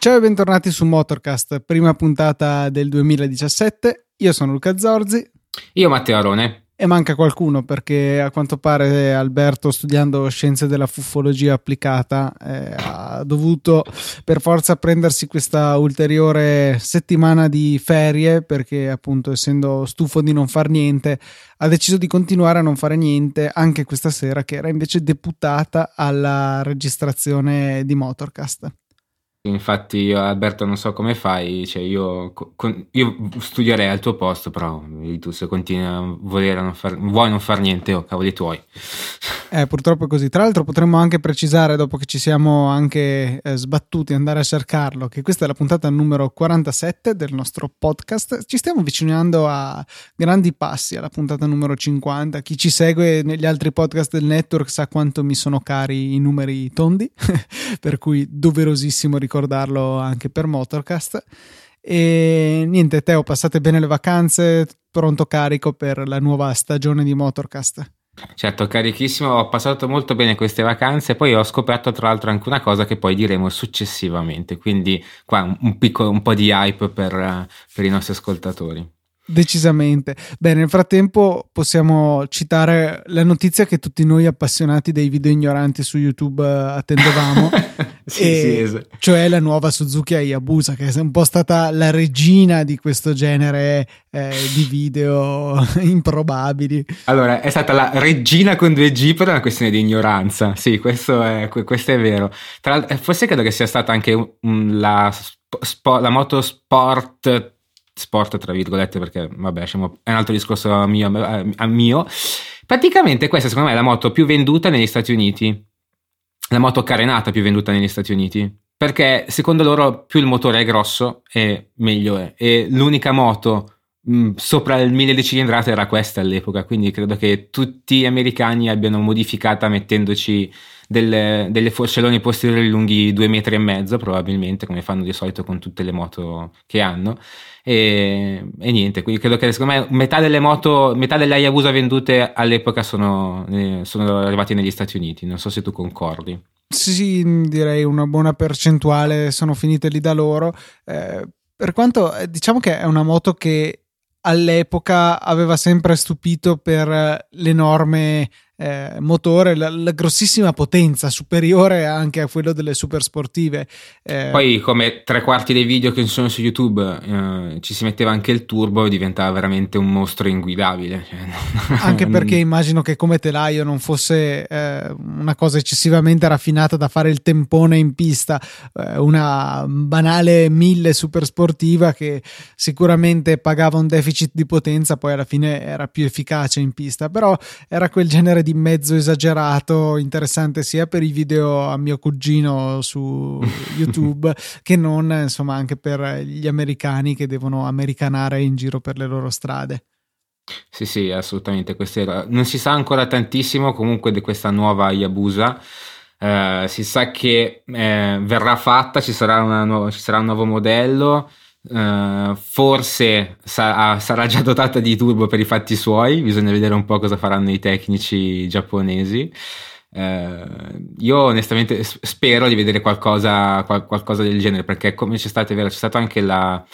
Ciao e bentornati su Motorcast, prima puntata del 2017. Io sono Luca Zorzi. Io Matteo Arone. E manca qualcuno perché a quanto pare Alberto, studiando scienze della fufologia applicata, eh, ha dovuto per forza prendersi questa ulteriore settimana di ferie perché, appunto, essendo stufo di non far niente, ha deciso di continuare a non fare niente anche questa sera, che era invece deputata alla registrazione di Motorcast. Infatti, io, Alberto, non so come fai, cioè io, con, io, studierei al tuo posto, però tu se continui a volere non far, vuoi non fare niente, oh, cavoli tuoi. Eh, purtroppo è così. Tra l'altro, potremmo anche precisare, dopo che ci siamo anche eh, sbattuti, andare a cercarlo, che questa è la puntata numero 47 del nostro podcast. Ci stiamo avvicinando a grandi passi alla puntata numero 50. Chi ci segue negli altri podcast del network sa quanto mi sono cari i numeri tondi, per cui doverosissimo ricordarlo anche per Motorcast. E niente, Teo, passate bene le vacanze, pronto carico per la nuova stagione di Motorcast. Certo, carichissimo, ho passato molto bene queste vacanze, poi ho scoperto tra l'altro anche una cosa che poi diremo successivamente, quindi qua un, piccolo, un po' di hype per, per i nostri ascoltatori. Decisamente. Bene, nel frattempo possiamo citare la notizia che tutti noi appassionati dei video ignoranti su YouTube eh, attendevamo, sì, e, sì, esatto. cioè la nuova Suzuki Hayabusa, che è un po' stata la regina di questo genere eh, di video improbabili. Allora, è stata la regina con due G per una questione di ignoranza. Sì, questo è, questo è vero. Tra, forse credo che sia stata anche un, la, spo, la motosport sport tra virgolette perché vabbè è un altro discorso mio, a mio. praticamente questa secondo me è la moto più venduta negli Stati Uniti. La moto carenata più venduta negli Stati Uniti. Perché secondo loro più il motore è grosso e meglio è. E l'unica moto mh, sopra il 1000 di era questa all'epoca. Quindi credo che tutti gli americani abbiano modificata mettendoci delle, delle forcelloni posteriori lunghi due metri e mezzo probabilmente come fanno di solito con tutte le moto che hanno e, e, niente, quindi credo che secondo me metà delle moto, metà delle Hayabusa vendute all'epoca sono, eh, sono arrivate negli Stati Uniti. Non so se tu concordi. Sì, direi una buona percentuale sono finite lì da loro. Eh, per quanto eh, diciamo che è una moto che all'epoca aveva sempre stupito per l'enorme eh, motore, la, la, grossissima potenza superiore anche a quello delle super sportive. Eh, Poi, come tre quarti dei video che sono su YouTube, eh, ci si metteva anche il turbo e diventava veramente un mostro inguidabile. Cioè, anche perché immagino che come telaio non fosse eh, una cosa eccessivamente raffinata da fare il tempone in pista, eh, una banale mille super sportiva che sicuramente pagava un deficit di potenza, poi alla fine era più efficace in pista, però era quel genere di di mezzo esagerato, interessante sia per i video a mio cugino su YouTube che non, insomma, anche per gli americani che devono americanare in giro per le loro strade. Sì, sì, assolutamente. Era... Non si sa ancora tantissimo comunque di questa nuova Hayabusa. Uh, si sa che eh, verrà fatta, ci sarà, nuova, ci sarà un nuovo modello. Uh, forse sa- sarà già dotata di turbo per i fatti suoi, bisogna vedere un po' cosa faranno i tecnici giapponesi. Uh, io onestamente spero di vedere qualcosa, qual- qualcosa, del genere perché come c'è stata, c'è stata anche la,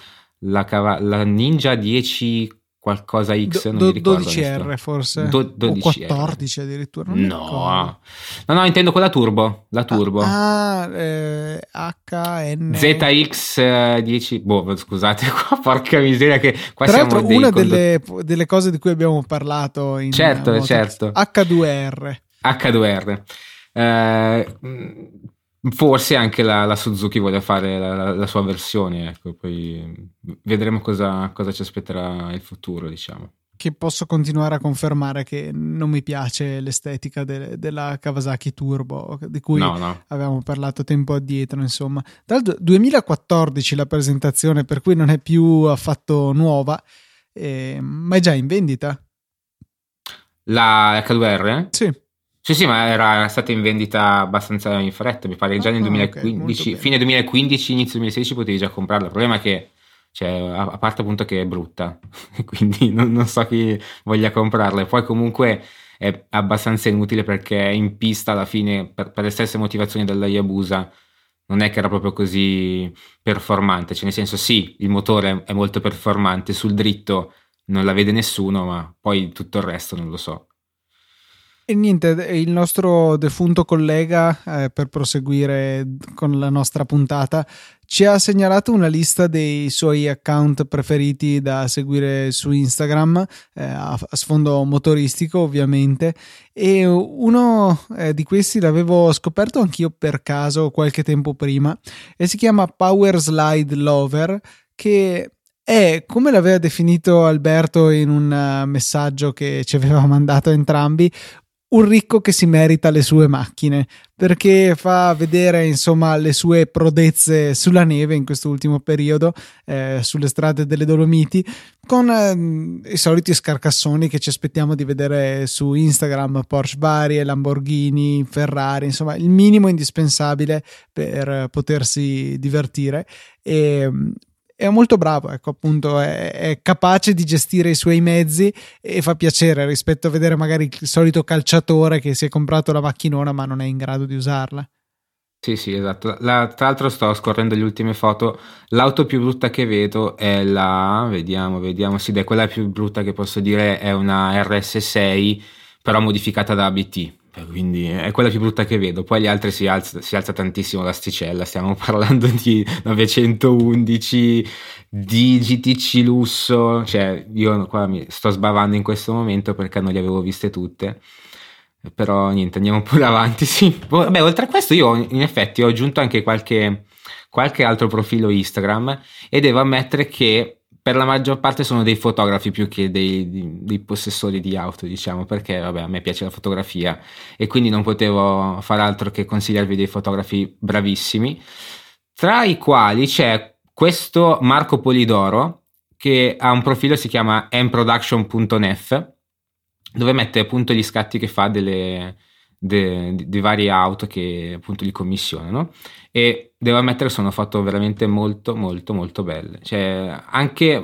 la, cava- la Ninja 10 qualcosa X, non Do, 12R forse, Do, 12 o 14 addirittura. no, no, no, intendo quella turbo, la turbo. Ah, eh, HN. ZX10, boh, scusate qua, porca miseria che qua Tra l'altro una delle, delle, cose di cui abbiamo parlato in Certo, certo. H2R. H2R. Eh, Forse anche la, la, Suzuki voglia fare la, la, sua versione, ecco, poi vedremo cosa, cosa, ci aspetterà il futuro, diciamo. Che posso continuare a confermare che non mi piace l'estetica de, della Kawasaki Turbo, di cui no, no. avevamo parlato tempo addietro, insomma. Dal 2014 la presentazione, per cui non è più affatto nuova, eh, ma è già in vendita. La H2R? Sì. Sì, sì, ma era stata in vendita abbastanza in fretta, mi pare già nel 2015, ah, okay, fine 2015, inizio 2016 potevi già comprarla. Il problema è che, cioè, a, parte appunto che è brutta, quindi non, non, so chi voglia comprarla. E poi comunque è abbastanza inutile perché in pista alla fine, per, per le stesse motivazioni della Yabusa, non è che era proprio così performante. Cioè, nel senso, sì, il motore è molto performante, sul dritto non la vede nessuno, ma poi tutto il resto non lo so. E niente, il nostro defunto collega, eh, per proseguire con la nostra puntata, ci ha segnalato una lista dei suoi account preferiti da seguire su Instagram, eh, a, sfondo motoristico ovviamente, e uno eh, di questi l'avevo scoperto anch'io per caso qualche tempo prima e si chiama Power Slide Lover, che è come l'aveva definito Alberto in un uh, messaggio che ci aveva mandato entrambi, un ricco che si merita le sue macchine perché fa vedere insomma le sue prodezze sulla neve in questo ultimo periodo eh, sulle strade delle Dolomiti con eh, i soliti scarcassoni che ci aspettiamo di vedere su Instagram Porsche varie, Lamborghini, Ferrari insomma il minimo indispensabile per potersi divertire. E è molto bravo, ecco, appunto, è, è, capace di gestire i suoi mezzi e fa piacere rispetto a vedere magari il solito calciatore che si è comprato la macchinona ma non è in grado di usarla. Sì, sì, esatto. La, tra l'altro sto scorrendo le ultime foto. L'auto più brutta che vedo è la, vediamo, vediamo, sì, è quella più brutta che posso dire è una RS6, però modificata da ABT quindi è quella più brutta che vedo. Poi gli altri si alza, si alza tantissimo l'asticella. Stiamo parlando di 911 di lusso. Cioè, io qua mi sto sbavando in questo momento perché non le avevo viste tutte. Però niente, andiamo pure avanti. Sì. Beh, oltre a questo, io in effetti ho aggiunto anche qualche, qualche altro profilo Instagram e devo ammettere che per la maggior parte sono dei fotografi più che dei, dei, possessori di auto, diciamo, perché vabbè, a me piace la fotografia e quindi non potevo fare altro che consigliarvi dei fotografi bravissimi, tra i quali c'è questo Marco Polidoro che ha un profilo si chiama mproduction.nef dove mette appunto gli scatti che fa delle, di varie auto che appunto gli commissionano e devo ammettere sono fatto veramente molto molto molto belle. Cioè anche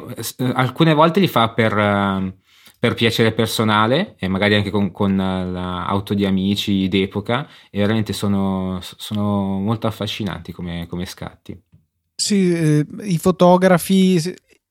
alcune volte li fa per, per piacere personale e magari anche con, con l'auto di amici d'epoca e veramente sono, sono molto affascinanti come, come scatti. Sì eh, i fotografi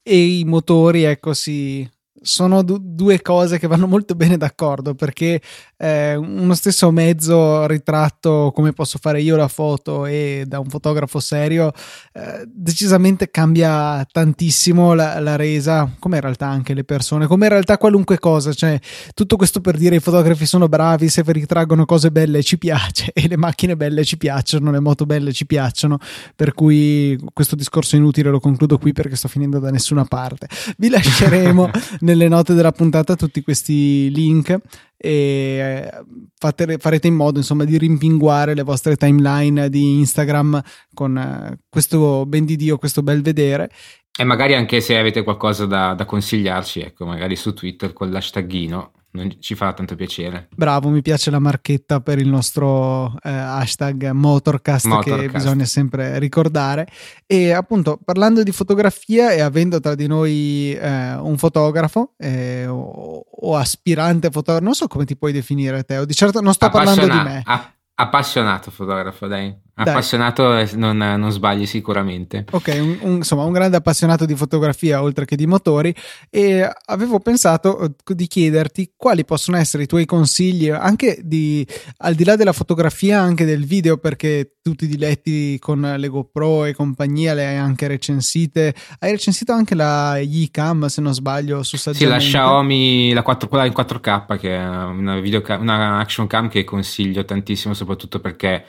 e i motori ecco si sono du- due cose che vanno molto bene d'accordo perché eh, uno stesso mezzo ritratto come posso fare io la foto e da un fotografo serio eh, decisamente cambia tantissimo la, la, resa come in realtà anche le persone come in realtà qualunque cosa. Cioè tutto questo per dire i fotografi sono bravi se ritraggono cose belle ci piace e le macchine belle ci piacciono le moto belle ci piacciono per cui questo discorso inutile lo concludo qui perché sto finendo da nessuna parte. Vi lasceremo nelle note della puntata tutti questi link e eh, fate, farete in modo insomma di rimpinguare le vostre timeline di Instagram con eh, questo ben di Dio, questo bel vedere. E magari anche se avete qualcosa da, da consigliarci, ecco, magari su Twitter con l'hashtaghino non ci fa tanto piacere. Bravo, mi piace la marchetta per il nostro eh, hashtag Motorcast, Motorcast, che bisogna sempre ricordare. E appunto, parlando di fotografia e avendo tra di noi eh, un fotografo eh, o, o, aspirante fotografo, non so come ti puoi definire Teo, di certo non sto parlando di me. A- appassionato fotografo, dai. Appassionato non, non, sbagli sicuramente. Ok, un, un, insomma, un grande appassionato di fotografia oltre che di motori e avevo pensato eh, di chiederti quali possono essere i tuoi consigli anche di, al di là della fotografia, anche del video, perché tutti i diletti con le GoPro e compagnia le hai anche recensite. Hai recensito anche la Yicam, se non sbaglio, su saggiamente. Sì, la Xiaomi, la 4, quella in 4K, che è una, video, una action cam che consiglio tantissimo, soprattutto perché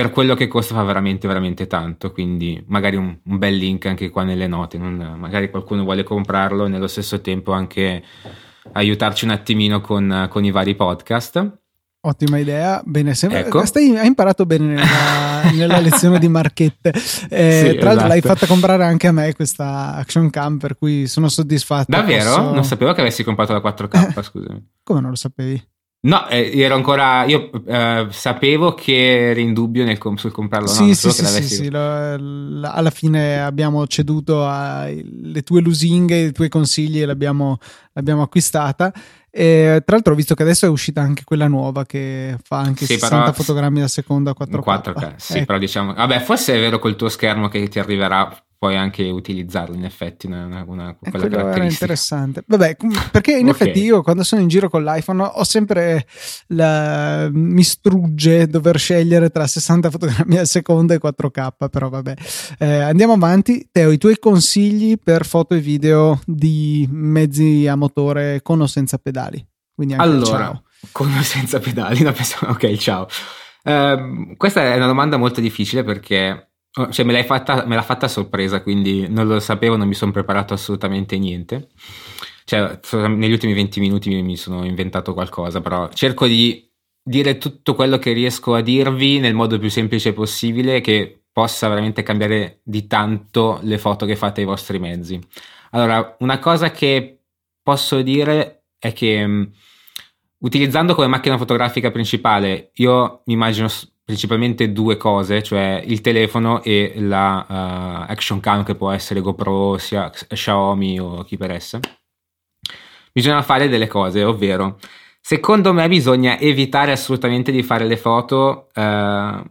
per quello che costa fa veramente veramente tanto quindi magari un, un bel link anche qua nelle note non, magari qualcuno vuole comprarlo e nello stesso tempo anche aiutarci un attimino con, con i vari podcast Ottima idea, bene, sembra, ecco. stai, hai imparato bene nella, nella lezione di marchette. Eh, sì, tra l'altro esatto. l'hai fatta comprare anche a me questa action cam, per cui sono soddisfatto. Davvero? Posso... Non sapevo che avessi comprato la 4K, scusami. Come non lo sapevi? No, eh, ero ancora. Io eh, sapevo che eri in dubbio nel sul comprarlo. Sì, no, sì, sì, sì, sì lo, lo, alla fine abbiamo ceduto alle tue lusinghe, ai tuoi consigli e l'abbiamo, l'abbiamo acquistata. E, tra l'altro ho visto che adesso è uscita anche quella nuova che fa anche sì, 60 però, fotogrammi al secondo a 4K. 4K sì, ecco. però diciamo... Vabbè, forse è vero col tuo schermo che ti arriverà puoi anche utilizzarlo in effetti una, una, una quella caratteristica. interessante. Vabbè perché in okay. effetti io quando sono in giro con l'iPhone ho sempre la, mi strugge dover scegliere tra 60 fotogrammi al secondo e 4K però vabbè. Eh, andiamo avanti. Teo i tuoi consigli per foto e video di mezzi a motore con o senza pedali? Quindi anche allora ciao. con o senza pedali? No, penso, ok ciao. Uh, questa è una domanda molto difficile perché cioè me, l'hai fatta, me l'ha fatta a sorpresa, quindi non lo sapevo, non mi sono preparato assolutamente niente. Cioè, negli ultimi 20 minuti mi, mi sono inventato qualcosa, però cerco di dire tutto quello che riesco a dirvi nel modo più semplice possibile che possa veramente cambiare di tanto le foto che fate ai vostri mezzi. Allora, una cosa che posso dire è che mm, utilizzando come macchina fotografica principale, io mi immagino principalmente due cose, cioè il telefono e la uh, action cam che può essere GoPro, sia Xiaomi o chi per essa. Bisogna fare delle cose, ovvero secondo me bisogna evitare assolutamente di fare le foto uh,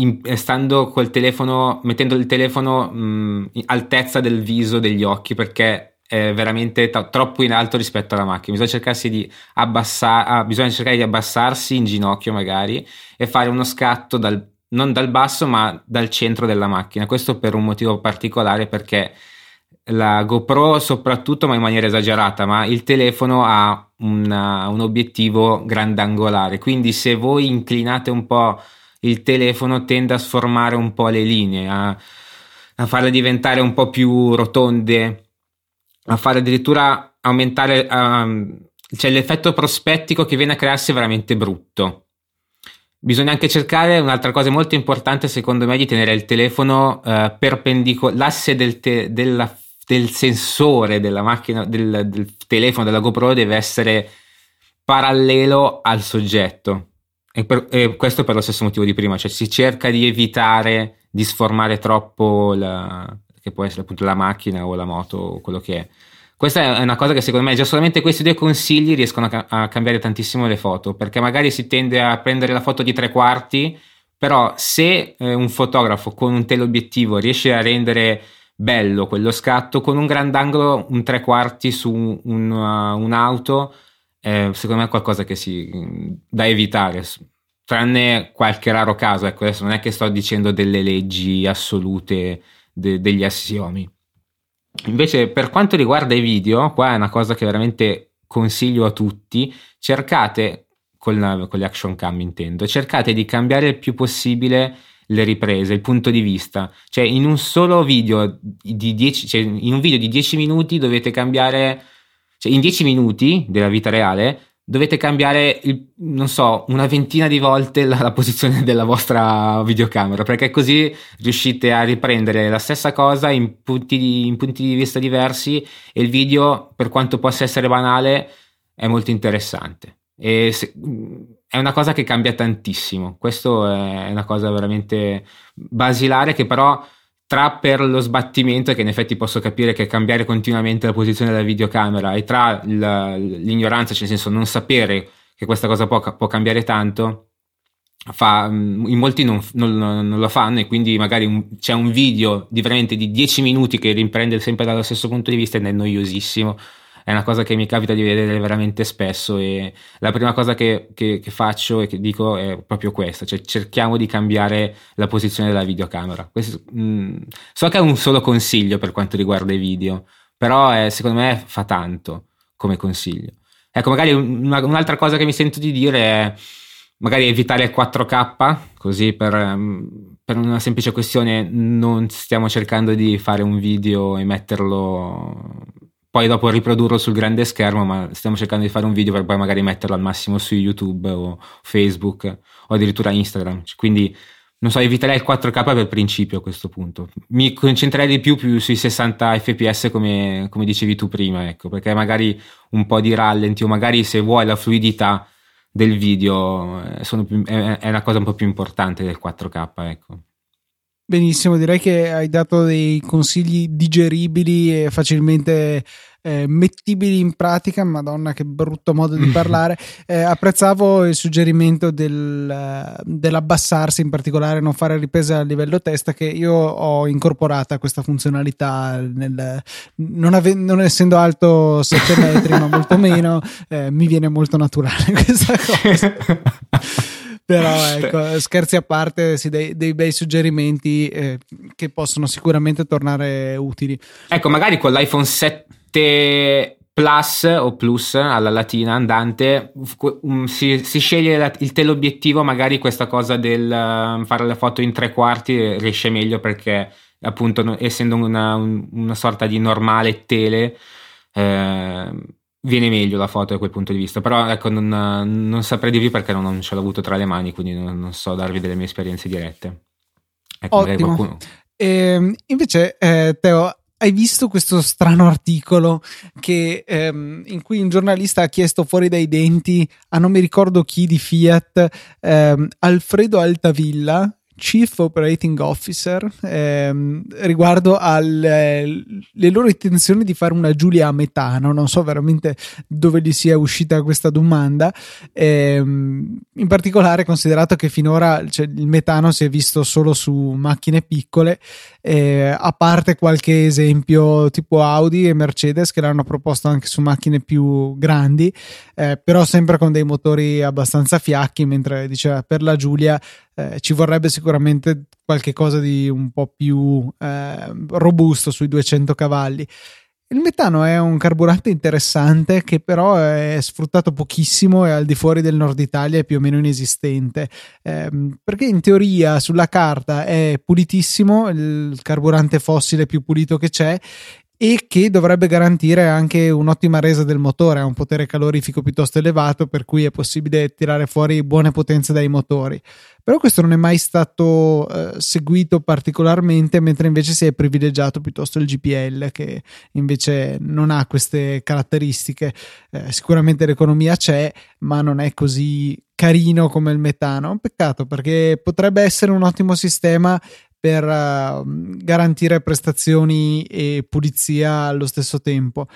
in, stando col telefono, mettendo il telefono mh, in altezza del viso degli occhi perché veramente t- troppo in alto rispetto alla macchina. Bisogna di abbassare, ah, bisogna cercare di abbassarsi in ginocchio magari e fare uno scatto dal, non dal basso ma dal centro della macchina. Questo per un motivo particolare perché la GoPro soprattutto ma in maniera esagerata, ma il telefono ha una, un obiettivo grandangolare, quindi se voi inclinate un po' il telefono tende a sformare un po' le linee, a, a farle diventare un po' più rotonde a fare addirittura aumentare, um, cioè l'effetto prospettico che viene a crearsi è veramente brutto. Bisogna anche cercare un'altra cosa molto importante, secondo me, di tenere il telefono uh, perpendicolare, l'asse del, te- della, del, sensore della macchina, del, del telefono, della GoPro deve essere parallelo al soggetto. E, per, e, questo per lo stesso motivo di prima, cioè si cerca di evitare di sformare troppo la, che può essere appunto la macchina o la moto o quello che è. Questa è una cosa che secondo me già solamente questi due consigli riescono a, a cambiare tantissimo le foto, perché magari si tende a prendere la foto di tre quarti, però se eh, un fotografo con un teleobiettivo riesce a rendere bello quello scatto con un grandangolo, un tre quarti su un, uh, un'auto, eh, secondo me è qualcosa che si da evitare tranne qualche raro caso ecco adesso non è che sto dicendo delle leggi assolute de- degli assiomi. Invece, per quanto riguarda i video, qua è una cosa che veramente consiglio a tutti: cercate con, con le action cam, intendo, cercate di cambiare il più possibile le riprese, il punto di vista. Cioè, in un solo video di 10, cioè in un video di 10 minuti dovete cambiare, cioè in 10 minuti della vita reale dovete cambiare, il, non so, una ventina di volte la, la, posizione della vostra videocamera, perché così riuscite a riprendere la stessa cosa in punti, di, in punti di vista diversi e il video, per quanto possa essere banale, è molto interessante. E se, è una cosa che cambia tantissimo. Questo è una cosa veramente basilare che però tra per lo sbattimento, che in effetti posso capire che cambiare continuamente la posizione della videocamera, e tra l'ignoranza, cioè nel senso non sapere che questa cosa può, può cambiare tanto, fa, in molti non, non, non, lo fanno e quindi magari un, c'è un video di veramente di 10 minuti che riprende sempre dallo stesso punto di vista ed è noiosissimo una cosa che mi capita di vedere veramente spesso e la prima cosa che, che, che faccio e che dico è proprio questa, cioè cerchiamo di cambiare la posizione della videocamera. Questo, mh, mm, so che è un solo consiglio per quanto riguarda i video, però è, secondo me fa tanto come consiglio. Ecco, magari una, un'altra cosa che mi sento di dire è magari evitare il 4K, così per, mm, per, una semplice questione non stiamo cercando di fare un video e metterlo poi dopo riprodurlo sul grande schermo, ma stiamo cercando di fare un video per poi magari metterlo al massimo su YouTube o Facebook o addirittura Instagram. Quindi non so, eviterei il 4K per principio a questo punto. Mi concentrerei di più, più sui 60 fps come, come, dicevi tu prima, ecco, perché magari un po' di rallenti o magari se vuoi la fluidità del video eh, più, è, è, una cosa un po' più importante del 4K, ecco. Benissimo, direi che hai dato dei consigli digeribili e facilmente eh, mettibili in pratica. Madonna, che brutto modo di parlare. Eh, apprezzavo il suggerimento del, dell'abbassarsi, in particolare non fare riprese a livello testa, che io ho incorporata questa funzionalità, nel, non, ave- non, essendo alto 7 metri, ma molto meno, eh, mi viene molto naturale questa cosa. Però ecco, scherzi a parte, sì, dei, dei bei suggerimenti eh, che possono sicuramente tornare utili. Ecco, magari con l'iPhone 7 Plus o Plus alla latina andante um, si, si, sceglie la, il teleobiettivo, magari questa cosa del uh, fare le foto in tre quarti riesce meglio perché appunto essendo una, un, una sorta di normale tele eh, viene meglio la foto da quel punto di vista, però ecco non, non saprei dirvi perché non, non, ce l'ho avuto tra le mani, quindi non, non so darvi delle mie esperienze dirette. Ecco, Ottimo. Qualcuno... E, ehm, invece eh, Teo, hai visto questo strano articolo che, ehm, in cui un giornalista ha chiesto fuori dai denti a non mi ricordo chi di Fiat, ehm, Alfredo Altavilla, Chief Operating Officer ehm, riguardo alle loro intenzioni di fare una Giulia a metano. Non so veramente dove gli sia uscita questa domanda. Ehm, in particolare, considerato che finora cioè, il metano si è visto solo su macchine piccole, eh, a parte qualche esempio tipo Audi e Mercedes che l'hanno proposto anche su macchine più grandi, eh, però sempre con dei motori abbastanza fiacchi, mentre diceva per la Giulia eh, ci vorrebbe sicuramente qualche cosa di un po' più eh, robusto sui 200 cavalli. Il metano è un carburante interessante che però è sfruttato pochissimo e al di fuori del nord Italia è più o meno inesistente, eh, perché in teoria sulla carta è pulitissimo, il carburante fossile più pulito che c'è e che dovrebbe garantire anche un'ottima resa del motore, ha un potere calorifico piuttosto elevato per cui è possibile tirare fuori buone potenze dai motori. Però questo non è mai stato eh, seguito particolarmente, mentre invece si è privilegiato piuttosto il GPL che invece non ha queste caratteristiche. Eh, sicuramente l'economia c'è, ma non è così carino come il metano. Un peccato perché potrebbe essere un ottimo sistema per uh, garantire prestazioni e pulizia allo stesso tempo.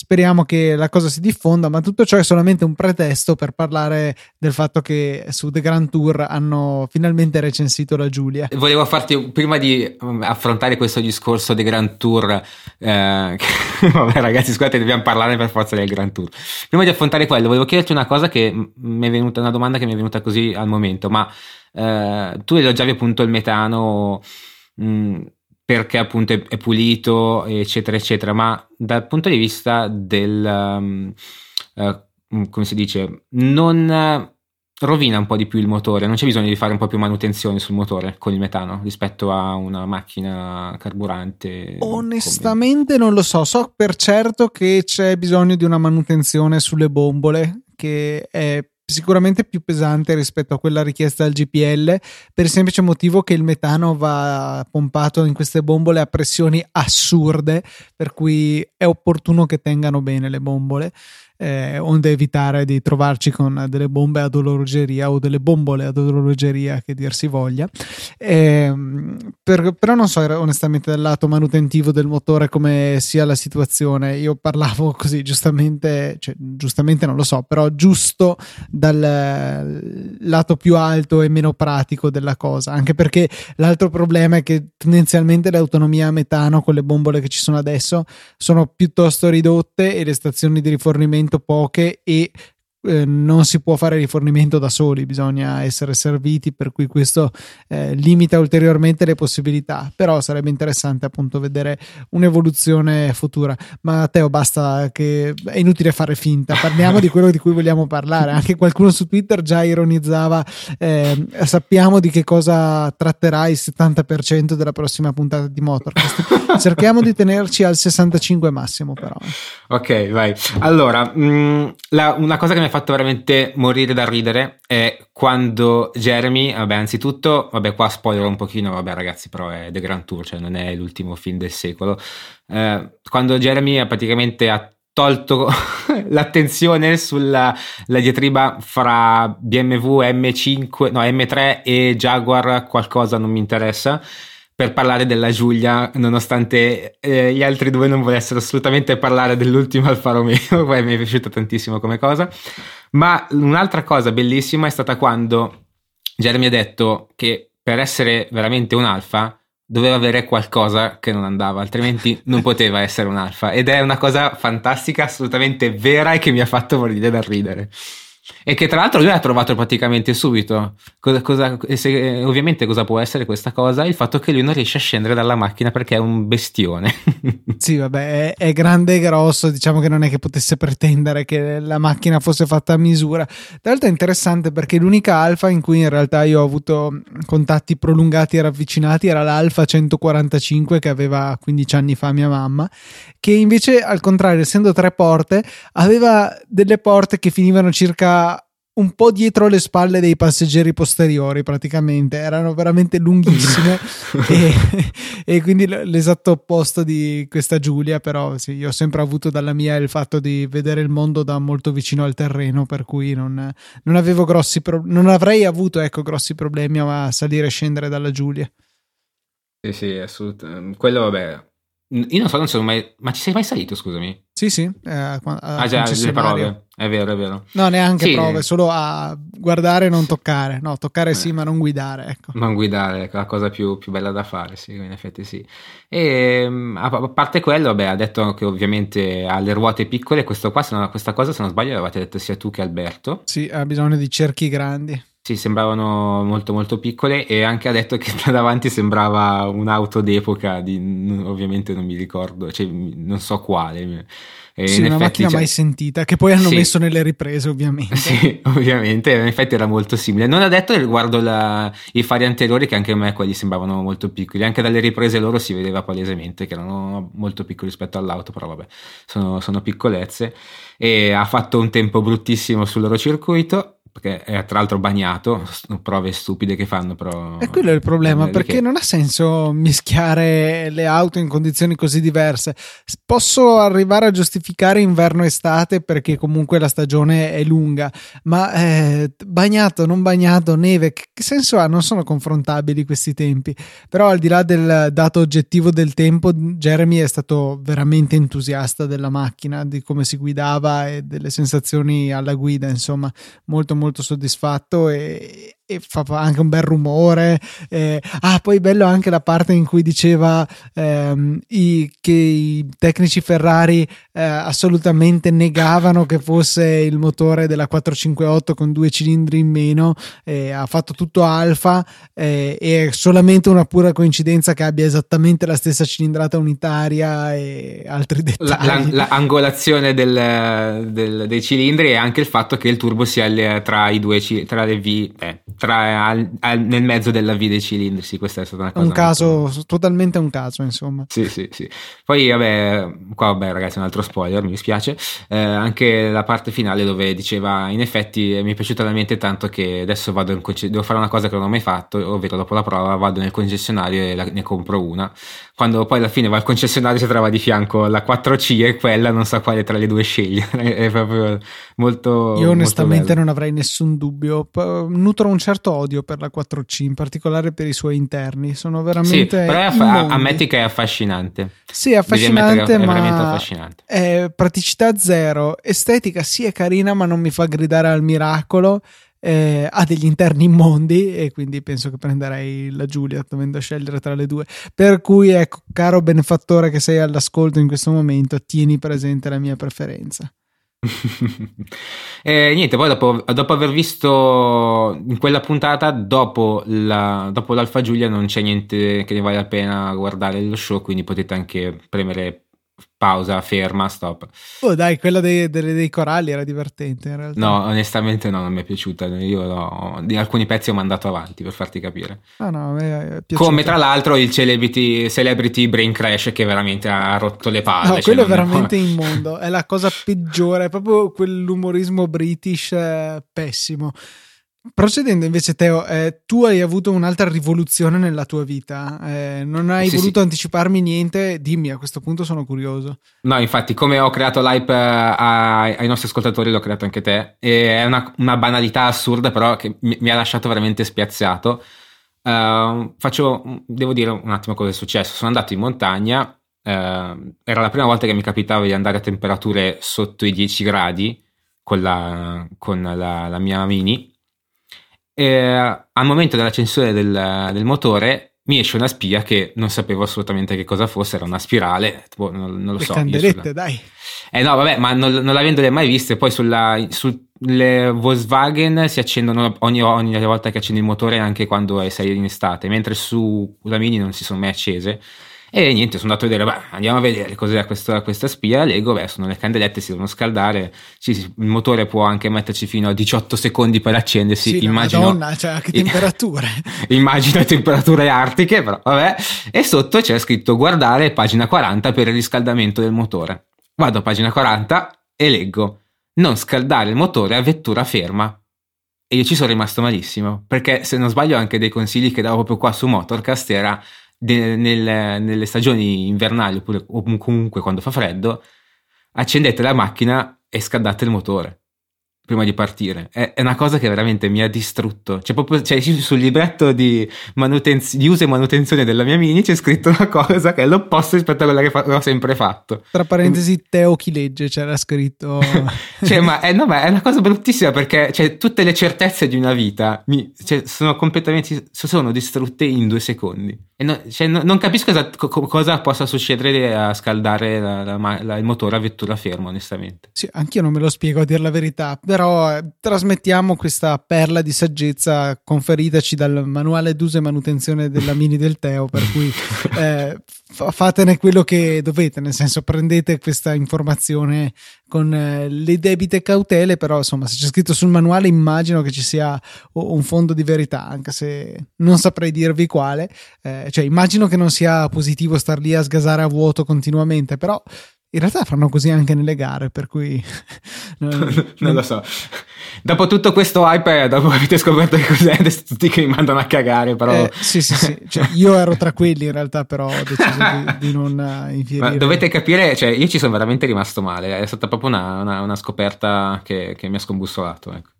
Speriamo che la cosa si diffonda, ma tutto ciò è solamente un pretesto per parlare del fatto che su The Grand Tour hanno finalmente recensito la Giulia. Volevo farti, prima di um, affrontare questo discorso dei Grand Tour, eh, vabbè ragazzi scusate dobbiamo parlare per forza del Grand Tour. Prima di affrontare quello, volevo chiederti una cosa che mi è venuta, una domanda che mi è venuta così al momento, ma eh, tu elogiavi appunto il metano mh, mm, perché appunto è, pulito, eccetera, eccetera, ma dal punto di vista del, um, uh, come si dice, non rovina un po' di più il motore, non c'è bisogno di fare un po' più manutenzione sul motore con il metano rispetto a una macchina carburante. Onestamente come... non lo so, so per certo che c'è bisogno di una manutenzione sulle bombole che è sicuramente più pesante rispetto a quella richiesta dal GPL per il semplice motivo che il metano va pompato in queste bombole a pressioni assurde per cui è opportuno che tengano bene le bombole eh, onde evitare di trovarci con delle bombe ad orologeria o delle bombole ad orologeria che dir si voglia. Eh, per, però non so onestamente dal lato manutentivo del motore come sia la situazione. Io parlavo così giustamente cioè, giustamente non lo so però giusto dal lato più alto e meno pratico della cosa. Anche perché l'altro problema è che tendenzialmente l'autonomia a metano con le bombole che ci sono adesso sono piuttosto ridotte e le stazioni di rifornimento veramente poche e eh, non si può fare rifornimento da soli, bisogna essere serviti, per cui questo eh, limita ulteriormente le possibilità. Però sarebbe interessante appunto vedere un'evoluzione futura. Ma Matteo, basta che è inutile fare finta, parliamo di quello di cui vogliamo parlare. Anche qualcuno su Twitter già ironizzava, eh, sappiamo di che cosa tratterà il 70% della prossima puntata di Motorcast. Cerchiamo di tenerci al 65 massimo, però. Ok, vai. Allora, mh, mm, la, una cosa che mi ha fatto veramente morire da ridere è quando Jeremy, vabbè, anzitutto, vabbè, qua spoiler un pochino, vabbè, ragazzi, però è The Grand Tour, cioè non è l'ultimo film del secolo. Eh, quando Jeremy praticamente ha tolto l'attenzione sulla diatriba fra BMW M5, no, M3 e Jaguar, qualcosa non mi interessa, per parlare della Giulia, nonostante eh, gli altri due non volessero assolutamente parlare dell'ultimo Alfa Romeo, poi mi è piaciuta tantissimo come cosa. Ma un'altra cosa bellissima è stata quando Jeremy ha detto che per essere veramente un alfa doveva avere qualcosa che non andava, altrimenti non poteva essere un alfa. Ed è una cosa fantastica, assolutamente vera e che mi ha fatto morire da ridere. E che tra l'altro lui ha trovato praticamente subito. Cosa, cosa, se, ovviamente cosa può essere questa cosa? Il fatto che lui non riesce a scendere dalla macchina perché è un bestione. sì, vabbè, è, è, grande e grosso, diciamo che non è che potesse pretendere che la macchina fosse fatta a misura. Tra l'altro è interessante perché l'unica Alfa in cui in realtà io ho avuto contatti prolungati e ravvicinati era l'Alfa 145 che aveva 15 anni fa mia mamma, che invece al contrario, essendo tre porte, aveva delle porte che finivano circa un po' dietro le spalle dei passeggeri posteriori praticamente erano veramente lunghissime e, e, quindi l'esatto opposto di questa Giulia però sì, io ho sempre avuto dalla mia il fatto di vedere il mondo da molto vicino al terreno per cui non, non avevo grossi pro- non avrei avuto ecco grossi problemi a salire e scendere dalla Giulia sì sì assolutamente quello vabbè io non so, non sono mai. Ma ci sei mai salito, scusami? Sì, sì. Eh, ah, già, le prove. È vero, è vero. No, neanche sì. prove, solo a guardare e non toccare. No, toccare eh. sì, ma non guidare. Ecco. Non guidare, è la cosa più, più, bella da fare, sì, in effetti sì. E mm, a parte quello, beh, ha detto che ovviamente ha le ruote piccole. Questo qua, non, questa cosa, se non sbaglio, l'avete detto sia tu che Alberto. Sì, ha bisogno di cerchi grandi. Sì, sembravano molto molto piccole e anche ha detto che da davanti sembrava un'auto d'epoca, di, ovviamente non mi ricordo, cioè, non so quale. E sì, una macchina mai sentita, che poi hanno sì. messo nelle riprese ovviamente. Sì, ovviamente, in effetti era molto simile. Non ha detto riguardo la, i fari anteriori che anche a me quelli sembravano molto piccoli, anche dalle riprese loro si vedeva palesemente che erano molto piccoli rispetto all'auto, però vabbè, sono, sono piccolezze. E ha fatto un tempo bruttissimo sul loro circuito perché è tra l'altro bagnato, prove stupide che fanno però... E quello è il problema, perché che... non ha senso mischiare le auto in condizioni così diverse. Posso arrivare a giustificare inverno-estate perché comunque la stagione è lunga, ma eh, bagnato, non bagnato, neve, che senso ha? Non sono confrontabili questi tempi. Però al di là del dato oggettivo del tempo, Jeremy è stato veramente entusiasta della macchina, di come si guidava e delle sensazioni alla guida, insomma, molto molto soddisfatto e, e fa anche un bel rumore. Eh, ah, poi bello anche la parte in cui diceva ehm, i, che i tecnici Ferrari eh, assolutamente negavano che fosse il motore della 458 con due cilindri in meno. Eh, ha fatto tutto alfa e è solamente una pura coincidenza che abbia esattamente la stessa cilindrata unitaria e altri dettagli. l'angolazione del, del, dei cilindri e anche il fatto che il turbo sia tra i due tra le V. Tra, al, al, nel mezzo della V dei cilindri. Sì, questa è stata una cosa. Un caso, molto... totalmente un caso, insomma. Sì, sì, sì. Poi, vabbè, qua, vabbè, ragazzi, un altro spoiler, mi dispiace. Eh, anche la parte finale dove diceva, in effetti, mi è piaciuta talmente tanto che adesso vado in concessionario, devo fare una cosa che non ho mai fatto, ovvero dopo la prova vado nel concessionario e la, ne compro una. Quando poi alla fine va al concessionario si trova di fianco la 4C e quella non sa quale tra le due scegliere. è proprio molto. Io onestamente molto non avrei nessun dubbio. Nutro un certo odio per la 4C, in particolare per i suoi interni. Sono veramente. Sì, però aff- ammetti che è affascinante. Sì, è affascinante, è ma affascinante. È praticità zero. Estetica sì è carina, ma non mi fa gridare al miracolo. Eh, ha degli interni immondi e quindi penso che prenderei la Giulia dovendo scegliere tra le due. Per cui, ecco, caro benefattore che sei all'ascolto in questo momento, tieni presente la mia preferenza e niente, poi dopo, dopo, aver visto in quella puntata, dopo, la, dopo l'Alfa Giulia non c'è niente che ne vale la pena guardare lo show, quindi potete anche premere pausa, ferma, stop. Oh dai, quella dei, dei, dei, coralli era divertente in realtà. No, onestamente no, non mi è piaciuta. Io no, di alcuni pezzi ho mandato avanti per farti capire. Ah no, Come tra l'altro il celebrity, celebrity Brain Crash che veramente ha rotto le palle. No, cioè quello è veramente immondo, è la cosa peggiore, è proprio quell'umorismo british eh, pessimo Procedendo invece, Teo, eh, tu hai avuto un'altra rivoluzione nella tua vita. Eh, non hai Sì, voluto sì. anticiparmi niente. Dimmi, a questo punto sono curioso. No, infatti, come ho creato l'hype eh, ai, ai nostri ascoltatori, l'ho creato anche te. E è una, una banalità assurda, però, che mi, mi ha lasciato veramente spiazzato. Eh, faccio, devo dire un attimo cosa è successo. Sono andato in montagna. eh, era la prima volta che mi capitava di andare a temperature sotto i 10 gradi con la, con la, la mia mini. Al momento dell'accensione del, del motore mi esce una spia che non sapevo assolutamente che cosa fosse, era una spirale, tipo, non, non lo Le so. candelette, sulla- dai. Eh no, vabbè, ma non, non l'avendole mai viste, poi sulla, sulle Volkswagen si accendono ogni, ogni volta che accendi il motore, anche quando sei in estate, mentre sulla Mini non si sono mai accese. E niente, sono andato a vedere, beh, andiamo a vedere cos'è questa, questa spia. Leggo, beh, sono le candelette, si devono scaldare. Sì, sì, il motore può anche metterci fino a 18 secondi per accendersi. Sì, immagino, Madonna, cioè, che temperature. immagino temperature artiche, però vabbè. E sotto c'è scritto guardare pagina 40 per il riscaldamento del motore. Vado a pagina 40 e leggo non scaldare il motore a vettura ferma. E io ci sono rimasto malissimo, perché se non sbaglio anche dei consigli che davo proprio qua su Motorcast era de- nel- nelle stagioni invernali oppure o comunque quando fa freddo, accendete la macchina e scaldate il motore prima di partire. È, è una cosa che veramente mi ha distrutto. C'è proprio c'è sul libretto di, manutenz- di uso e manutenzione della mia Mini c'è scritto una cosa che è l'opposto rispetto a quella che fa- ho sempre fatto. Tra parentesi, Teo chi legge c'era scritto. Cioè, ma, è, no, ma è una cosa bruttissima perché cioè, tutte le certezze di una vita mi- cioè, sono completamente sono distrutte in due secondi. E no- cioè, no- non capisco esat- co- co- cosa possa succedere a scaldare la- la la- il motore a vettura ferma, onestamente. Sì, anch'io non me lo spiego a dire la verità, però eh, trasmettiamo questa perla di saggezza conferitaci dal manuale d'uso e manutenzione della Mini del Teo, per cui eh, fa- fatene quello che dovete, nel senso prendete questa informazione con eh, le debite cautele, però insomma se c'è scritto sul manuale immagino che ci sia un fondo di verità, anche se non saprei dirvi quale, Eh, cioè immagino che non sia positivo star lì a sgasare a vuoto continuamente, però in realtà fanno così anche nelle gare, per cui non, non lo so. Dopo tutto questo hype, dopo avete scoperto che cos'è, adesso tutti che mi mandano a cagare, però... Eh, sì, sì, sì. Cioè, io ero tra quelli in realtà, però ho deciso di, di non eh, infierire. Ma dovete capire, cioè, io ci sono veramente rimasto male. È stata proprio una, una- una scoperta che, che mi ha scombussolato. Ecco.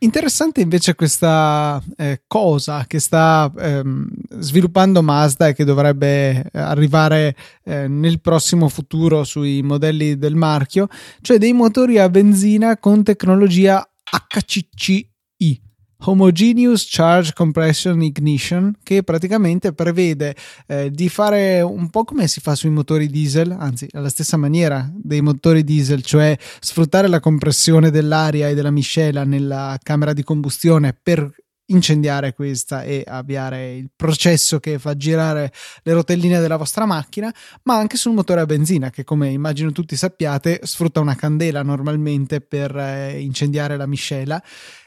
Interessante invece questa eh, cosa che sta ehm, sviluppando Mazda e che dovrebbe eh, arrivare eh, nel prossimo futuro sui modelli del marchio, cioè dei motori a benzina con tecnologia HCCI. Homogeneous Charge Compression Ignition che praticamente prevede eh, di fare un po' come si fa sui motori diesel, anzi alla stessa maniera dei motori diesel, cioè sfruttare la compressione dell'aria e della miscela nella camera di combustione per incendiare questa e avviare il processo che fa girare le rotelline della vostra macchina, ma anche sul motore a benzina che come immagino tutti sappiate sfrutta una candela normalmente per eh, incendiare la miscela.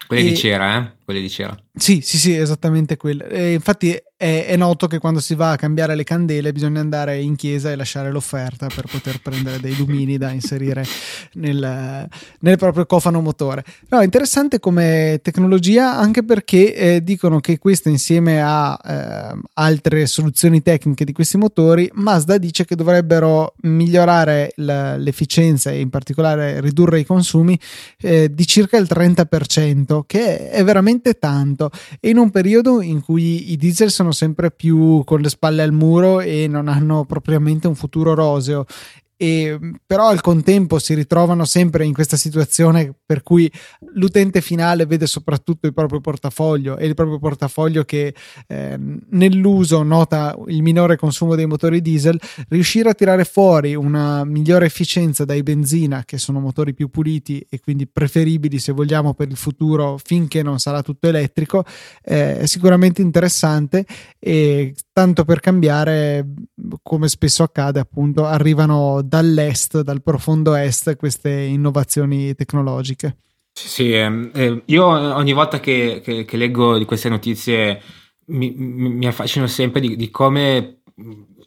Quelle E- di cera, eh? Quelle di cera. Sì, sì, sì, esattamente quello. E infatti è, è noto che quando si va a cambiare le candele bisogna andare in chiesa e lasciare l'offerta per poter prendere dei lumini da inserire nel, nel proprio cofano motore. No, interessante come tecnologia anche perché eh, dicono che questa insieme a eh, altre soluzioni tecniche di questi motori, Mazda dice che dovrebbero migliorare la- l'efficienza e in particolare ridurre i consumi eh, di circa il 30%, che è veramente tanto. E in un periodo in cui i diesel sono sempre più con le spalle al muro e non hanno propriamente un futuro roseo. E, però al contempo si ritrovano sempre in questa situazione per cui l'utente finale vede soprattutto il proprio portafoglio e il proprio portafoglio che eh, nell'uso nota il minore consumo dei motori diesel riuscire a tirare fuori una migliore efficienza dai benzina che sono motori più puliti e quindi preferibili se vogliamo per il futuro finché non sarà tutto elettrico eh, è sicuramente interessante e tanto per cambiare come spesso accade appunto arrivano dall'est dal profondo est queste innovazioni tecnologiche Sì, sì, ehm, eh, io ogni volta che, che- che leggo di queste notizie mi, mi- affascino sempre di, di come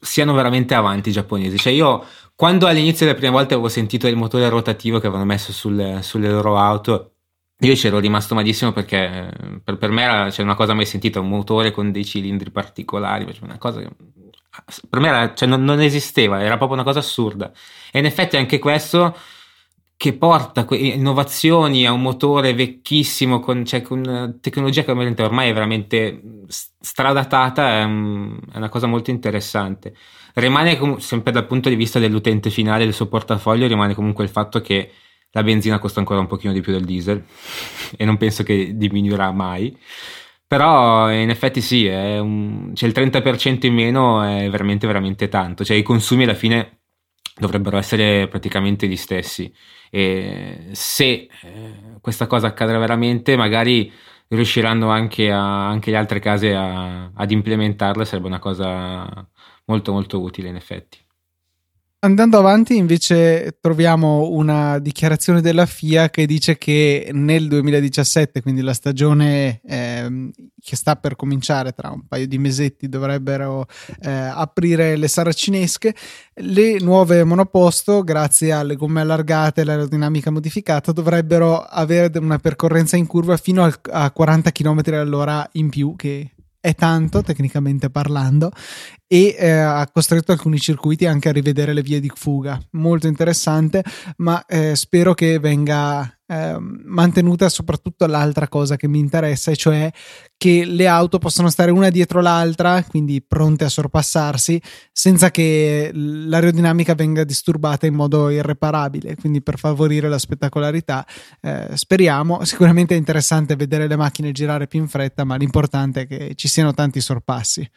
siano veramente avanti i giapponesi. Cioè io quando all'inizio delle prime volte avevo sentito il motore rotativo che avevano messo sulle, sulle loro auto, io c'ero rimasto malissimo perché per, per me era cioè, una cosa mai sentita, un motore con dei cilindri particolari, cioè una cosa che per me era, cioè, non, non, esisteva, era proprio una cosa assurda. E in effetti anche questo che porta innovazioni a un motore vecchissimo con, cioè, con tecnologia che ormai è veramente stradatata, è, è una cosa molto interessante. Rimane com- sempre dal punto di vista dell'utente finale del suo portafoglio, rimane comunque il fatto che la benzina costa ancora un pochino di più del diesel e non penso che diminuirà mai. Però in effetti sì, un, cioè il 30% in meno è veramente veramente tanto, cioè i consumi alla fine dovrebbero essere praticamente gli stessi. E se eh, questa cosa accadrà veramente magari riusciranno anche, a, anche le altre case a, ad implementarla sarebbe una cosa molto molto utile in effetti Andando avanti invece troviamo una dichiarazione della FIA che dice che nel 2017, quindi la stagione eh, che sta per cominciare tra un paio di mesetti, dovrebbero eh, aprire le saracinesche, le nuove monoposto, grazie alle gomme allargate e all'aerodinamica modificata, dovrebbero avere una percorrenza in curva fino a 40 km all'ora in più, che è tanto tecnicamente parlando e eh, ha costretto alcuni circuiti anche a rivedere le vie di fuga. Molto interessante ma eh, spero che venga eh, mantenuta soprattutto l'altra cosa che mi interessa e cioè che le auto possano stare una dietro l'altra quindi pronte a sorpassarsi senza che l'aerodinamica venga disturbata in modo irreparabile. Quindi per favorire la spettacolarità eh, speriamo. Sicuramente è interessante vedere le macchine girare più in fretta ma l'importante è che ci siano tanti sorpassi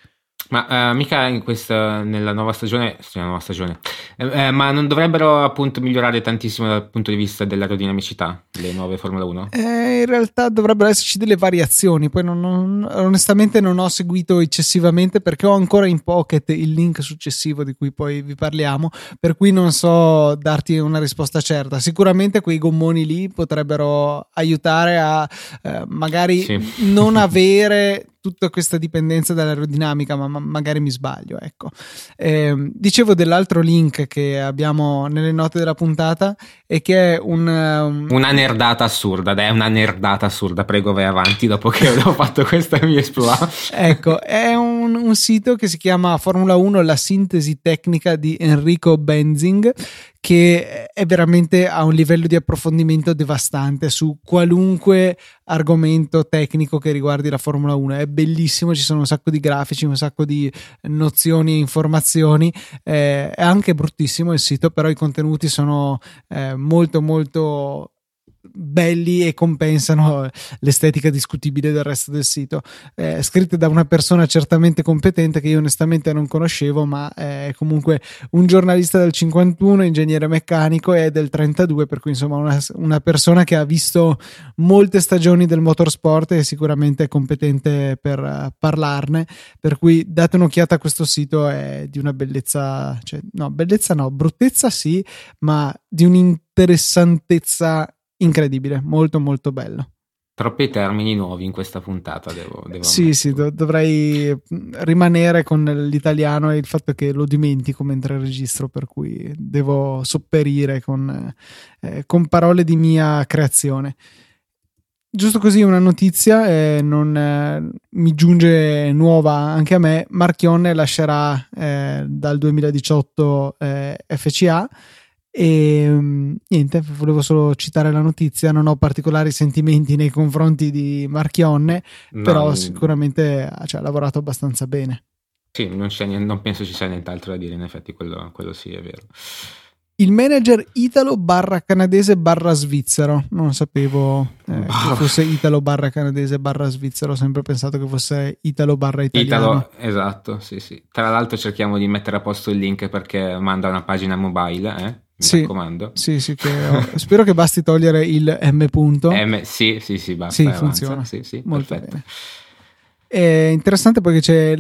ma uh, mica in questa, nella nuova stagione, sì, nuova stagione eh, eh, ma non dovrebbero appunto migliorare tantissimo dal punto di vista dell'aerodinamicità le nuove Formula 1? Eh, in realtà dovrebbero esserci delle variazioni, poi non, non, onestamente non ho seguito eccessivamente perché ho ancora in pocket il link successivo di cui poi vi parliamo, per cui non so darti una risposta certa. Sicuramente quei gommoni lì potrebbero aiutare a eh, magari sì. non avere tutta questa dipendenza dall'aerodinamica, ma, ma magari mi sbaglio. Ecco. Eh, dicevo dell'altro link che abbiamo nelle note della puntata e che è un, um... una nerdata assurda, dai, una nerdata assurda. Prego, vai avanti dopo che ho fatto questa mia esploit. ecco, è un, un sito che si chiama Formula 1 La sintesi tecnica di Enrico Benzing che è veramente a un livello di approfondimento devastante su qualunque argomento tecnico che riguardi la Formula 1. È bellissimo, ci sono un sacco di grafici, un sacco di nozioni e informazioni. Eh, è anche bruttissimo il sito, però i contenuti sono eh, molto molto belli e compensano l'estetica discutibile del resto del sito. Eh, scritte da una persona certamente competente che io onestamente non conoscevo, ma è comunque un giornalista del 51, ingegnere meccanico e del 32, per cui insomma una, una persona che ha visto molte stagioni del motorsport e sicuramente è competente per uh, parlarne. Per cui date un'occhiata a questo sito, è di una bellezza, cioè, no, bellezza no, bruttezza sì, ma di un'interessantezza incredibile, molto molto bello. Troppi termini nuovi in questa puntata, devo, devo Sì, sì, do- dovrei rimanere con l'italiano e il fatto che lo dimentico mentre registro, per cui devo sopperire con, eh, con parole di mia creazione. Giusto così una notizia, eh, non, eh, mi giunge nuova anche a me, Marchionne lascerà eh, dal 2018 eh, FCA e mm, niente, volevo solo citare la notizia. Non ho particolari sentimenti nei confronti di Marchionne, no, però sicuramente cioè, ha lavorato abbastanza bene. Sì, non, non, penso ci sia nient'altro da dire, in effetti, quello, quello sì è vero. Il manager italo barra canadese barra svizzero. Non sapevo eh, che fosse italo barra canadese barra svizzero. Ho sempre pensato che fosse italo barra italiano. Italo, esatto, sì, sì. Tra l'altro cerchiamo di mettere a posto il link perché manda una pagina mobile, eh? Mi sì, raccomando. Sì, sì, che spero che basti togliere il M punto. M, sì, sì, sì, basta. Sì, funziona. Sì, sì, Molto perfetto. Bene. È interessante perché c'è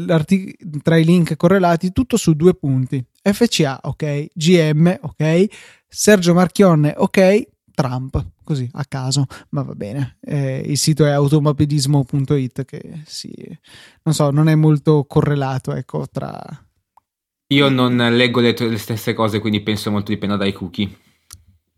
tra i link correlati tutto su due punti. FCA, ok, GM, ok, Sergio Marchionne, ok, Trump, così a caso, ma va bene. Eh, il sito è automobilismo.it che sì, non so, non è molto correlato, ecco, tra io non leggo le, le stesse cose, quindi penso molto dipenda dai cookie.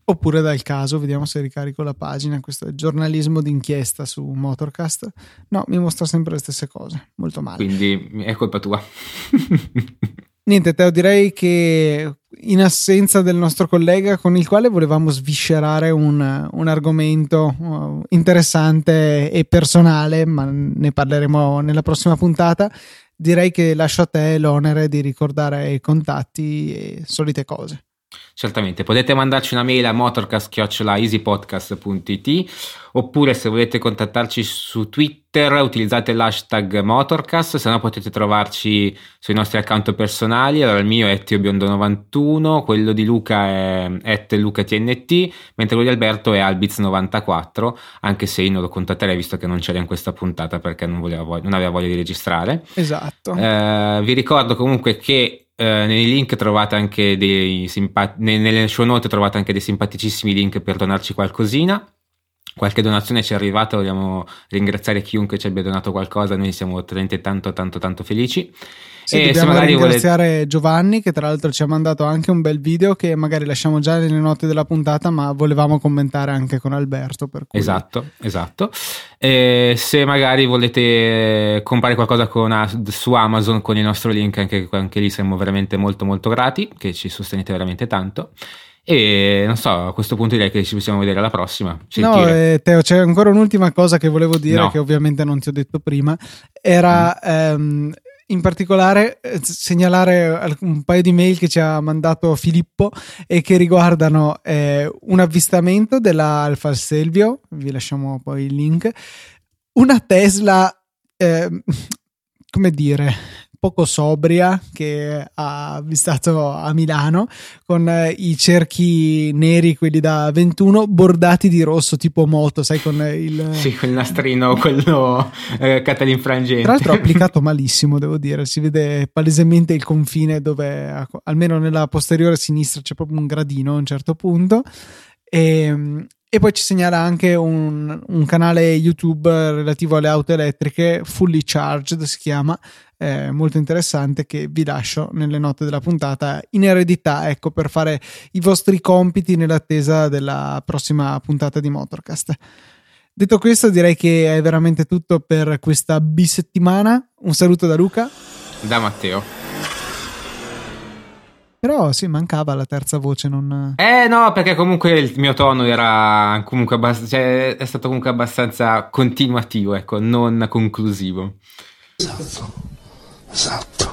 oppure dal caso, vediamo se ricarico la pagina, questo è giornalismo d'inchiesta su Motorcast. No, mi mostra sempre le stesse cose, molto male. Quindi è colpa tua. Niente, Teo, direi che in assenza del nostro collega con il quale volevamo sviscerare un, un argomento uh, interessante e personale, ma ne parleremo nella prossima puntata, direi che lascio a te l'onere di ricordare i contatti e solite cose. Certamente, potete mandarci una mail a motorcast.easypodcast.it oppure se volete contattarci su Twitter utilizzate l'hashtag Motorcast, se no potete trovarci sui nostri account personali, allora il mio è TioBiondo91, quello di Luca è LucaTNT, mentre quello di Alberto è Albiz94, anche se io non lo contatterei visto che non c'era in questa puntata perché non, voleva, non aveva voglia di registrare. Esatto. Eh, vi ricordo comunque che Uh, nei link trovate anche dei simpa- nelle show note trovate anche dei simpaticissimi link per donarci qualcosina. Qualche donazione ci è arrivata, vogliamo ringraziare chiunque ci abbia donato qualcosa, noi siamo veramente tanto tanto tanto felici. Sì, e dobbiamo se ringraziare volete... Giovanni che tra l'altro ci ha mandato anche un bel video che magari lasciamo già nelle note della puntata ma volevamo commentare anche con Alberto. Per cui... Esatto, esatto. E se magari volete comprare qualcosa con, su Amazon con il nostro link anche, anche lì siamo veramente molto molto grati che ci sostenete veramente tanto. E non so, a questo punto direi che ci possiamo vedere alla prossima. Sentire. No, eh, Teo, c'è ancora un'ultima cosa che volevo dire, no. che ovviamente non ti ho detto prima. Era mm. ehm, in particolare eh, segnalare un paio di mail che ci ha mandato Filippo e che riguardano eh, un avvistamento della Alfa Selvio, vi lasciamo poi il link, una Tesla, eh, come dire, poco sobria che ha avvistato a Milano con eh, i cerchi neri, quelli da 21, bordati di rosso tipo moto, sai, con il... Sì, quel nastrino, quello eh, catalinfrangente. Tra l'altro applicato malissimo, devo dire, si vede palesemente il confine dove, almeno nella posteriore sinistra, c'è proprio un gradino a un certo punto. E, e poi ci segnala anche un, un, canale YouTube relativo alle auto elettriche, Fully Charged si chiama, eh, molto interessante che vi lascio nelle note della puntata in eredità, ecco, per fare i vostri compiti nell'attesa della prossima puntata di Motorcast. Detto questo, direi che è veramente tutto per questa bisettimana. Un saluto da Luca. Da Matteo. Però sì, mancava la terza voce. Non... Eh no, perché comunque il mio tono era comunque abbastanza, cioè, è stato comunque abbastanza continuativo, ecco, non conclusivo. Esatto, Esatto.